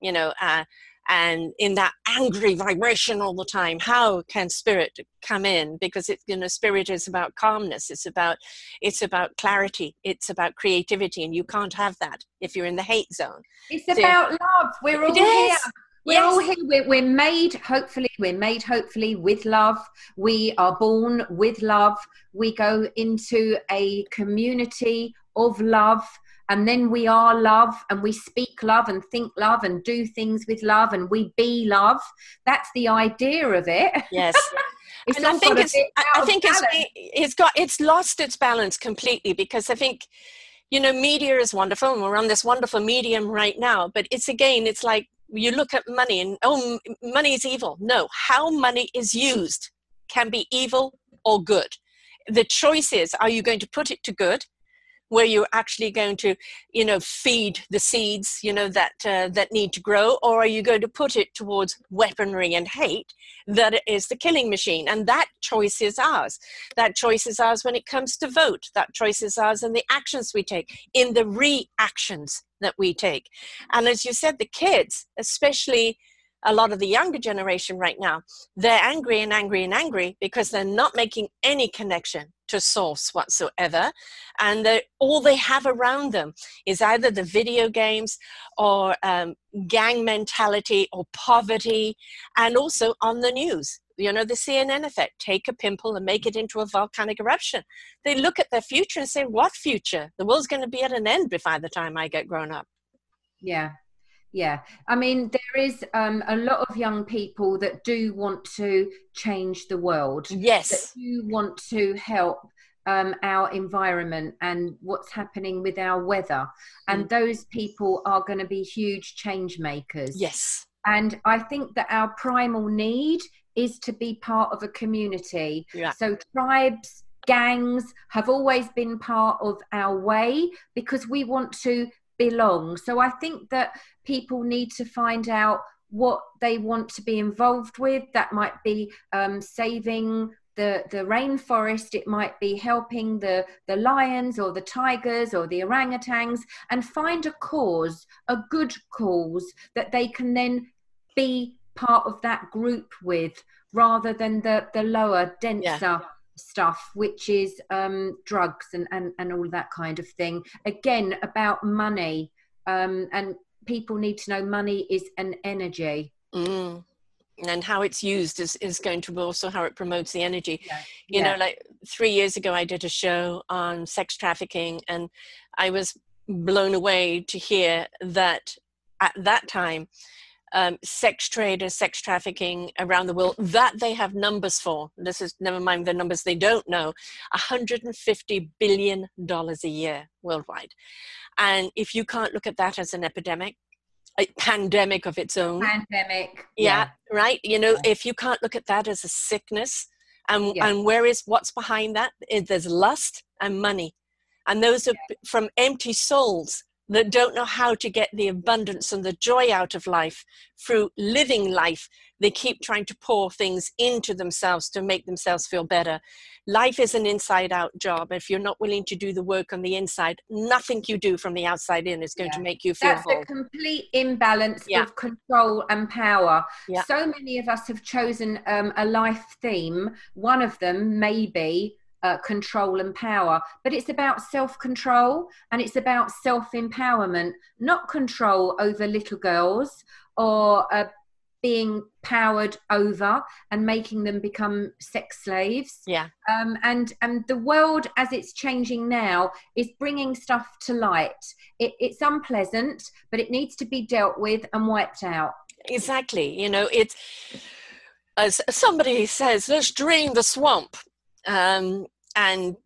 you know. Uh, and in that angry vibration all the time how can spirit come in? Because it you know spirit is about calmness it's about it's about clarity it's about creativity and you can't have that if you're in the hate zone. It's so, about love. We're all here we're yes. all here. We're, we're made, hopefully, we're made, hopefully, with love. We are born with love. We go into a community of love and then we are love and we speak love and think love and do things with love and we be love that's the idea of it yes (laughs) and i think it's i think it's it's got it's lost its balance completely because i think you know media is wonderful and we're on this wonderful medium right now but it's again it's like you look at money and oh money is evil. No how money is used can be evil or good. The choice is are you going to put it to good? Where you're actually going to you know feed the seeds you know that uh, that need to grow? Or are you going to put it towards weaponry and hate that is the killing machine? And that choice is ours. That choice is ours when it comes to vote. That choice is ours in the actions we take in the reactions that we take and as you said the kids especially a lot of the younger generation right now, they're angry and angry and angry because they're not making any connection to source whatsoever. And all they have around them is either the video games or um, gang mentality or poverty, and also on the news. You know, the CNN effect take a pimple and make it into a volcanic eruption. They look at their future and say, What future? The world's going to be at an end by the time I get grown up. Yeah, yeah i mean there is um, a lot of young people that do want to change the world yes that do want to help um, our environment and what's happening with our weather and mm. those people are going to be huge change makers yes and i think that our primal need is to be part of a community. Yeah. So tribes, gangs have always been part of our way because we want to belong. So I think that people need to find out what they want to be involved with. That might be um, saving the the rainforest it might be helping the the lions or the tigers or the orangutans and find a cause a good cause that they can then be part of that group with rather than the the lower denser yeah. stuff which is um drugs and, and and all that kind of thing again about money um and people need to know money is an energy mm and how it's used is, is going to also how it promotes the energy yeah. you yeah. know like three years ago i did a show on sex trafficking and i was blown away to hear that at that time um, sex traders sex trafficking around the world that they have numbers for this is never mind the numbers they don't know 150 billion dollars a year worldwide and if you can't look at that as an epidemic a pandemic of its own. Pandemic. Yeah, yeah. right. You know, yeah. if you can't look at that as a sickness, and yeah. and where is what's behind that? There's lust and money, and those are from empty souls that don't know how to get the abundance and the joy out of life through living life. They keep trying to pour things into themselves to make themselves feel better. Life is an inside out job. If you're not willing to do the work on the inside, nothing you do from the outside in is going yeah. to make you feel That's whole. a complete imbalance yeah. of control and power. Yeah. So many of us have chosen um, a life theme. One of them may be uh, control and power, but it's about self control and it's about self empowerment, not control over little girls or uh, being powered over and making them become sex slaves. Yeah. Um, and and the world as it's changing now is bringing stuff to light. It, it's unpleasant, but it needs to be dealt with and wiped out. Exactly. You know, it's as somebody says, let's drain the swamp. Um, and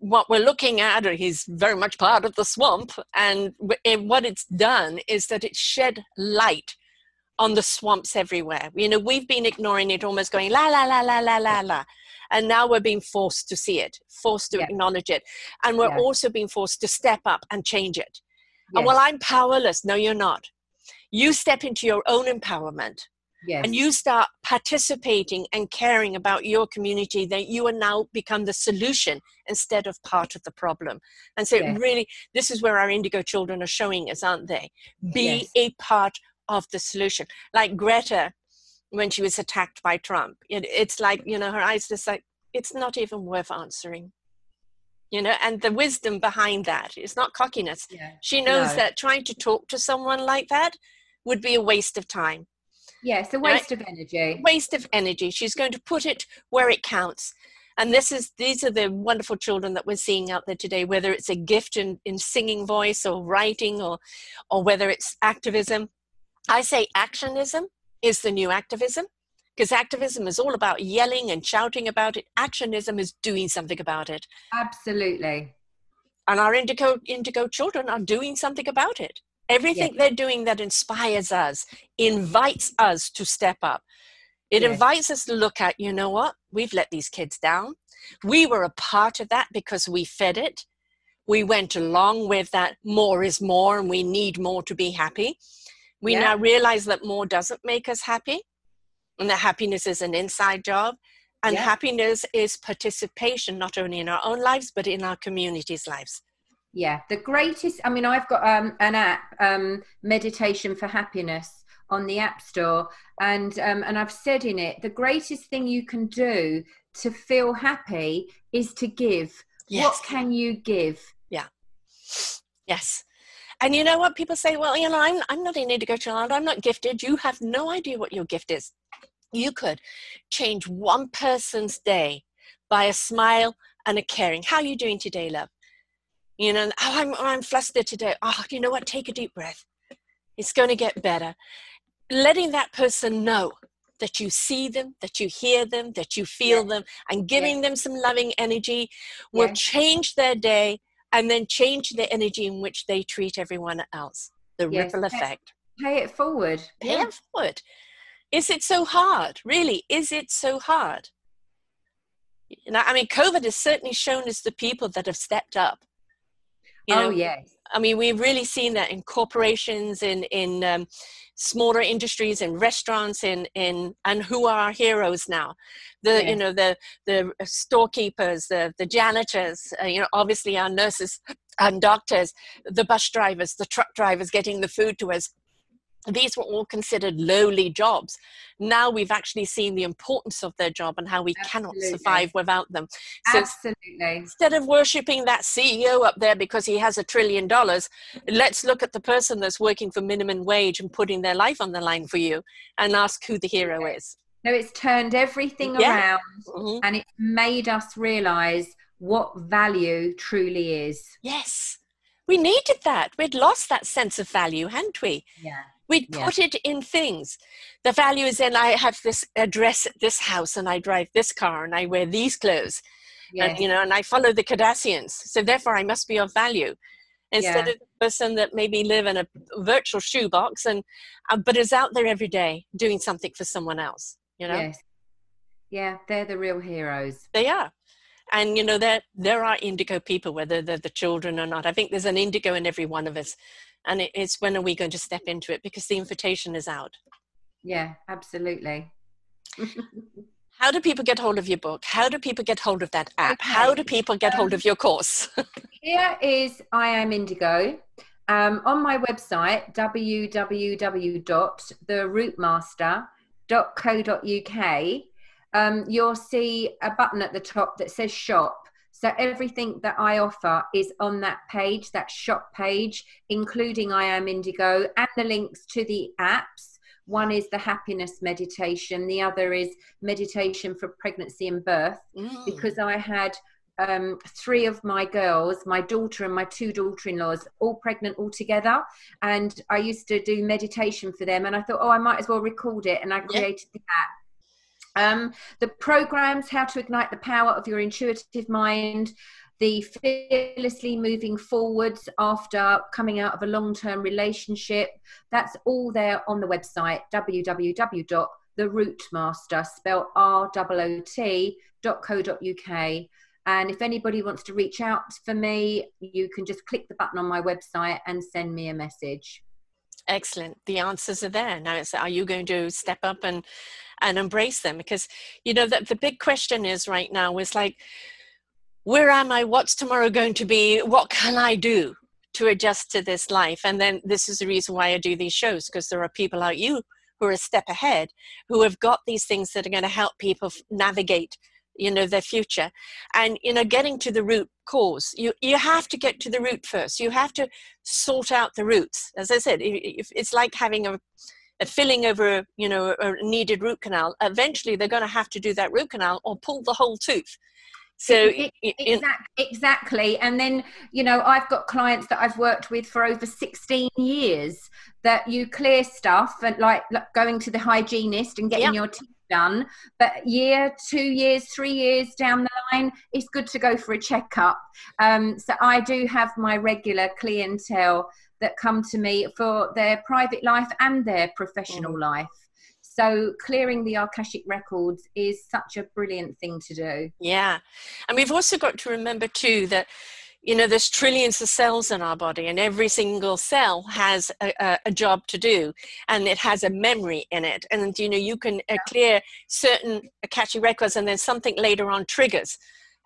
what we're looking at or he's very much part of the swamp and eh, what it's done is that it shed light on the swamps everywhere. You know we've been ignoring it almost going la la la la la la la. And now we're being forced to see it forced to yeah. acknowledge it. And we're yeah. also being forced to step up and change it. Yes. and well i'm powerless. No you're not. You step into your own empowerment Yes. and you start participating and caring about your community, then you are now become the solution instead of part of the problem. And so, yes. really, this is where our indigo children are showing us, aren't they? Be yes. a part of the solution. Like Greta, when she was attacked by Trump, it, it's like, you know, her eyes just like, it's not even worth answering. You know, and the wisdom behind that is not cockiness. Yeah. She knows no. that trying to talk to someone like that would be a waste of time yeah, it's a waste right? of energy. Waste of energy. She's going to put it where it counts. And this is these are the wonderful children that we're seeing out there today, whether it's a gift in, in singing voice or writing or or whether it's activism. I say actionism is the new activism because activism is all about yelling and shouting about it. Actionism is doing something about it. Absolutely. And our indigo indigo children are doing something about it. Everything yes. they're doing that inspires us, invites us to step up. It invites us to look at, you know what? We've let these kids down. We were a part of that because we fed it. We went along with that more is more and we need more to be happy. We yeah. now realize that more doesn't make us happy and that happiness is an inside job. And yeah. happiness is participation, not only in our own lives, but in our community's lives yeah the greatest i mean i've got um, an app um, meditation for happiness on the app store and um, and i've said in it the greatest thing you can do to feel happy is to give. Yes. what can you give? Yeah. Yes. And you know what? People say well you know i'm, I'm not an indigo child i'm not gifted. You have no idea what your gift is. You could change one person's day by a smile and a caring. How are you doing today love you know, oh, I'm, I'm flustered today. Oh, you know what? Take a deep breath. It's going to get better. Letting that person know that you see them, that you hear them, that you feel yeah. them, and giving yeah. them some loving energy will yeah. change their day and then change the energy in which they treat everyone else. The ripple effect. Pay it forward. Pay it forward. Is it so hard? Really, is it so hard? You know, I mean, COVID has certainly shown us the people that have stepped up. You oh, know, oh, yes. I mean, we've really seen that in corporations, in in um, smaller industries, in restaurants, in in and who are our heroes now? The yes. you know the the storekeepers, the the janitors, uh, you know, obviously our nurses and doctors, the bus drivers, the truck drivers getting the food to us these were all considered lowly jobs. Now we've actually seen the importance of their job and how we Absolutely. cannot survive without them. So Absolutely. Instead of worshipping that CEO up there because he has a trillion dollars, let's look at the person that's working for minimum wage and putting their life on the line for you and ask who the hero is. No, it's turned everything yeah. around mm-hmm. and it made us realize what value truly is. Yes. We needed that. We'd lost that sense of value, hadn't we? Yeah We'd yeah. put it in things. The value is in I have this address at this house and I drive this car and I wear these clothes. Yes. And, you know, and I follow the Kardashians. So therefore I must be of value. Instead yeah. of the person that maybe live in a virtual shoebox and uh, but is out there every day doing something for someone else, you know? Yes. Yeah, they're the real heroes. They are and you know there there are indigo people whether they're the children or not i think there's an indigo in every one of us and it, it's when are we going to step into it because the invitation is out. Yeah absolutely. (laughs) How do people get hold of your book? How do people get hold of that app? Okay. how do people get hold of your course? (laughs) Here is i am indigo. Um, on my website www.therootmaster.co.uk um, you'll see a button at the top that says shop so everything that I offer is on that page, that shop page, including I Am Indigo and the links to the apps. One is the happiness meditation, the other is meditation for pregnancy and birth, mm. because I had um, three of my girls, my daughter and my two daughter in laws, all pregnant all together. And I used to do meditation for them. And I thought, oh, I might as well record it. And I created the app. Um, the programs, How to Ignite the Power of Your Intuitive Mind, the fearlessly moving forwards after coming out of a long term relationship, that's all there on the website www.therootmaster, spelled R O O T.co.uk. And if anybody wants to reach out for me, you can just click the button on my website and send me a message. Excellent. The answers are there. Now it's are you going to step up and and embrace them because you know that the big question is right now is like where am i what's tomorrow going to be what can i do to adjust to this life and then this is the reason why i do these shows because there are people like you who are a step ahead who have got these things that are going to help people navigate you know their future. And you know getting to the root cause you you have to get to the root first. You have to sort out the roots. As i said if, it's like having a a filling over you know a needed root canal. Eventually they're going to have to do that root canal or pull the whole tooth. So exactly, exactly. And then you know i've got clients that i've worked with for over 16 years that you clear stuff and like, like going to the hygienist and getting your teeth done but year two years three years down the line it's good to go for a checkup um, so i do have my regular clientele that come to me for their private life and their professional mm. life. So clearing the Akashic records is such a brilliant thing to do. Yeah. And we've also got to remember too that you know there's trillions of cells in our body and every single cell has a, a, job to do and it has a memory in it. And you know you can uh, clear certain Akashic records and then something later on triggers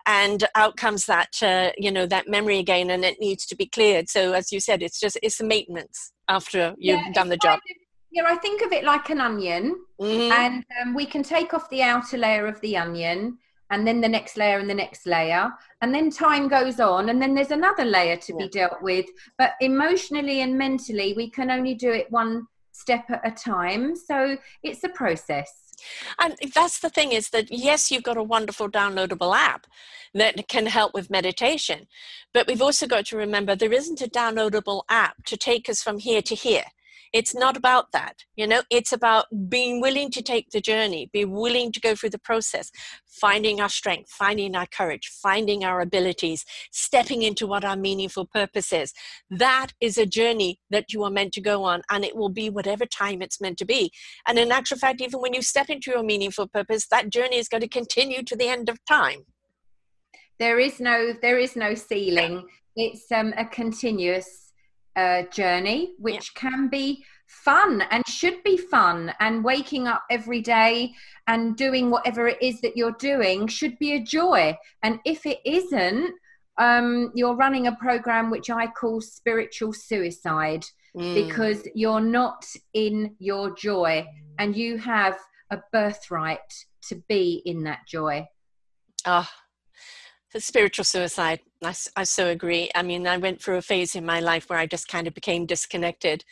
and out comes that uh, you know that memory again and it needs to be cleared. So as you said it's just it's the maintenance after you've yeah, done the job. kind of, yeah i think of it like an onion mm-hmm. and um, we can take off the outer layer of the onion and then the next layer and the next layer and then time goes on and then there's another layer to yeah. be dealt with but emotionally and mentally we can only do it one step at a time so it's a process and that's the thing is that yes, you've got a wonderful downloadable app that can help with meditation, but we've also got to remember there isn't a downloadable app to take us from here to here. It's not about that you know? It's about being willing to take the journey be willing to go through the process finding our strength finding our courage finding our abilities stepping into what our meaningful purpose is. That is a journey that you are meant to go on and it will be whatever time it's meant to be. And in actual fact even when you step into your meaningful purpose that journey is going to continue to the end of time. There is no there is no ceiling. It's um, a continuous uh, journey, which yeah. can be fun and should be fun. And waking up every day and doing whatever it is that you're doing should be a joy. And if it isn't, um, you're running a program which I call spiritual suicide mm. because you're not in your joy and you have a birthright to be in that joy. Ah, oh, spiritual suicide. I, I so agree. I mean, I went through a phase in my life where I just kind of became disconnected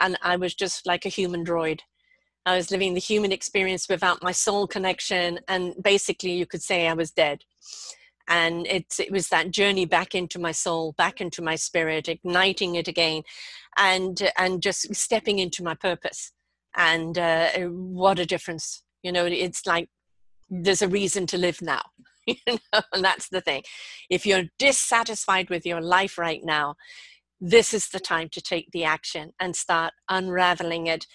and I was just like a human droid. I was living the human experience without my soul connection, and basically, you could say I was dead. And it, it was that journey back into my soul, back into my spirit, igniting it again, and and just stepping into my purpose. And uh, what a difference! You know, it's like there's a reason to live now. (laughs) you know, and that's the thing. If you're dissatisfied with your life right now, this is the time to take the action and start unraveling it,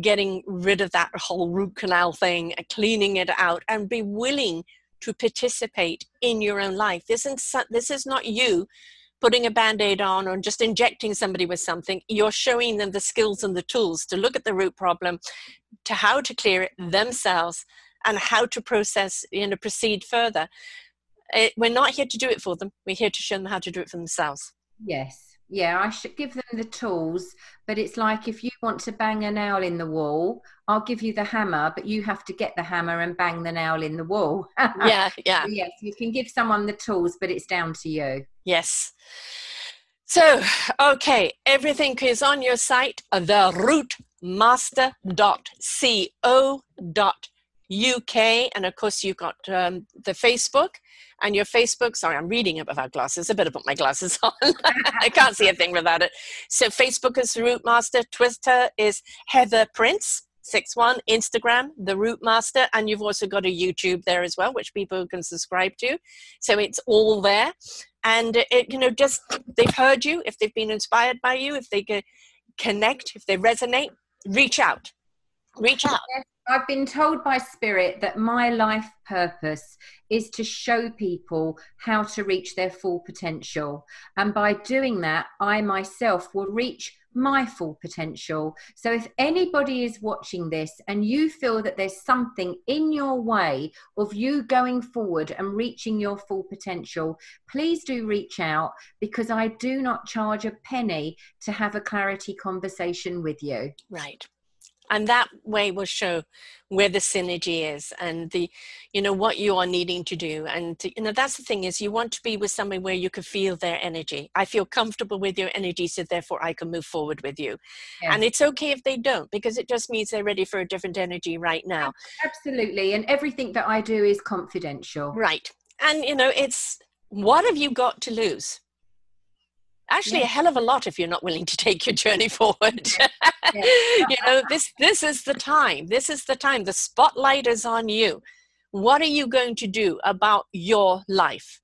getting rid of that whole root canal thing, uh, cleaning it out, and be willing to participate in your own life. This is, this is not you putting a band aid on or just injecting somebody with something. You're showing them the skills and the tools to look at the root problem, to how to clear it themselves, and how to process, you know, proceed further. It, we're not here to do it for them. We're here to show them how to do it for themselves. Yes. Yeah, I should give them the tools, but it's like if you want to bang a nail in the wall, I'll give you the hammer, but you have to get the hammer and bang the nail in the wall. (laughs) yeah, yeah. yes, you can give someone the tools, but it's down to you. Yes. So, okay, everything is on your site, the therootmaster.co.uk UK, and of course you've got um, the Facebook and your Facebook. Sorry, I'm reading it without glasses. I better put my glasses (laughs) on. I can't see a thing without it. So Facebook is the Rootmaster, Twitter is Heather Prince. Six one Instagram, the Rootmaster, and you've also got a YouTube there as well, which people can subscribe to. So it's all there, and it you know just they've heard you, if they've been inspired by you, if they can connect, if they resonate, reach out, reach out. I've been told by Spirit that my life purpose is to show people how to reach their full potential. And by doing that, I myself will reach my full potential. So if anybody is watching this and you feel that there's something in your way of you going forward and reaching your full potential, please do reach out because I do not charge a penny to have a clarity conversation with you. Right and that way will show where the synergy is and the you know what you are needing to do. And you know that's the thing is you want to be with somebody where you can feel their energy. I feel comfortable with your energy so therefore i can move forward with you. Yeah. and it's okay if they don't because it just means they're ready for a different energy right now. Absolutely. And everything that i do is confidential. Right. And you know it's what have you got to lose actually yeah. a hell of a lot if you're not willing to (laughs) take your journey forward yeah. (laughs) Yeah. you know this this is the time this is the time the spotlight is on you what are you going to do about your life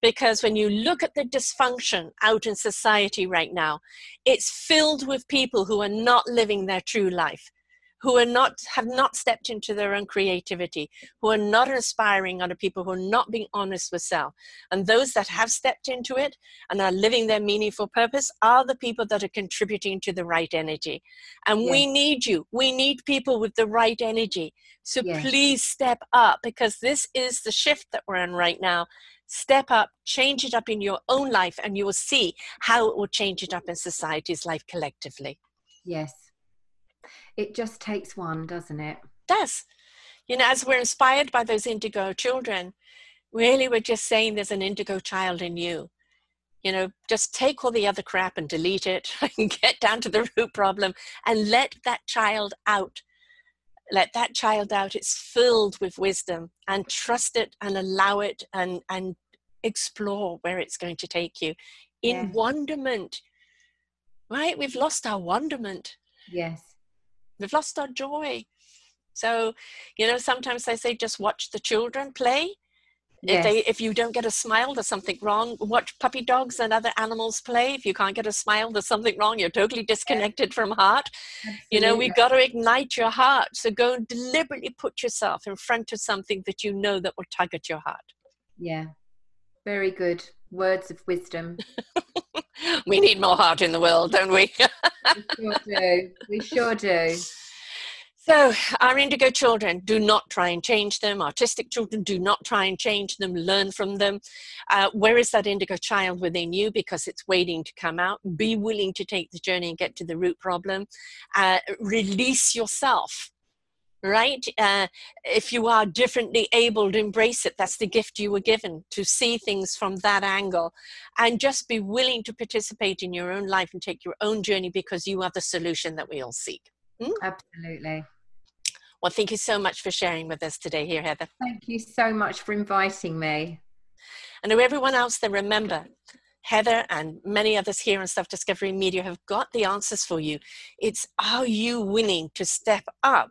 because when you look at the dysfunction out in society right now it's filled with people who are not living their true life who are not have not stepped into their own creativity who are not inspiring other people who are not being honest with self. And those that have stepped into it and are living their meaningful purpose are the people that are contributing to the right energy. And yes. we need you. We need people with the right energy. So yes. please step up because this is the shift that we're in right now. Step up change it up in your own life and you will see how it will change it up in society's life collectively. Yes it just takes one, doesn't it? it does. You know, as we're inspired by those indigo children, really we're just saying there's an indigo child in you. You know, just take all the other crap and delete it (laughs) and get down to the root problem and let that child out. Let that child out. It's filled with wisdom and trust it and allow it and, and explore where it's going to take you in yeah. wonderment. Right? We've lost our wonderment Yes. We've lost our joy. So, you know, sometimes I say just watch the children play. Yes. If they if you don't get a smile, there's something wrong. Watch puppy dogs and other animals play. If you can't get a smile, there's something wrong. You're totally disconnected yes. from heart. Absolutely. You know, we've got to ignite your heart. So go and deliberately put yourself in front of something that you know that will tug at your heart. Yeah. Very good. Words of wisdom. (laughs) (laughs) we need more heart in the world, don't we? we sure do. We sure do. (laughs) So, our indigo children, do not try and change them. Autistic children, do not try and change them. Learn from them. Uh, where is that indigo child within you? Because it's waiting to come out. Be willing to take the journey and get to the root problem. Uh, release yourself, right? Uh, if you are differently able, to embrace it. That's the gift you were given to see things from that angle. And just be willing to participate in your own life and take your own journey because you are the solution that we all seek. Hmm? Absolutely. Well, thank you so much for sharing with us today here, Heather. Thank you so much for inviting me. And to everyone else, then remember, Heather and many others here on Self Discovery Media have got the answers for you. It's are you willing to step up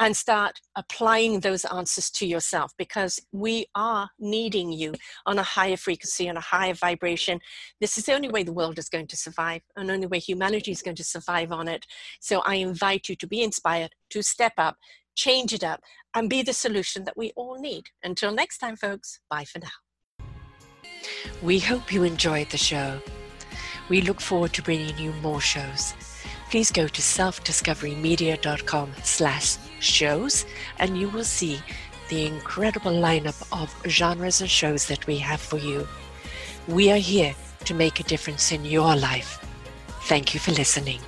and start applying those answers to yourself because we are needing you on a higher frequency, on a higher vibration. This is the only way the world is going to survive, and only way humanity is going to survive on it. So I invite you to be inspired, to step up, change it up, and be the solution that we all need. Until next time, folks, bye for now. We hope you enjoyed the show. We look forward to bringing you more shows please go to selfdiscoverymedia.com slash shows and you will see the incredible lineup of genres and shows that we have for you. We are here to make a difference in your life. Thank you for listening.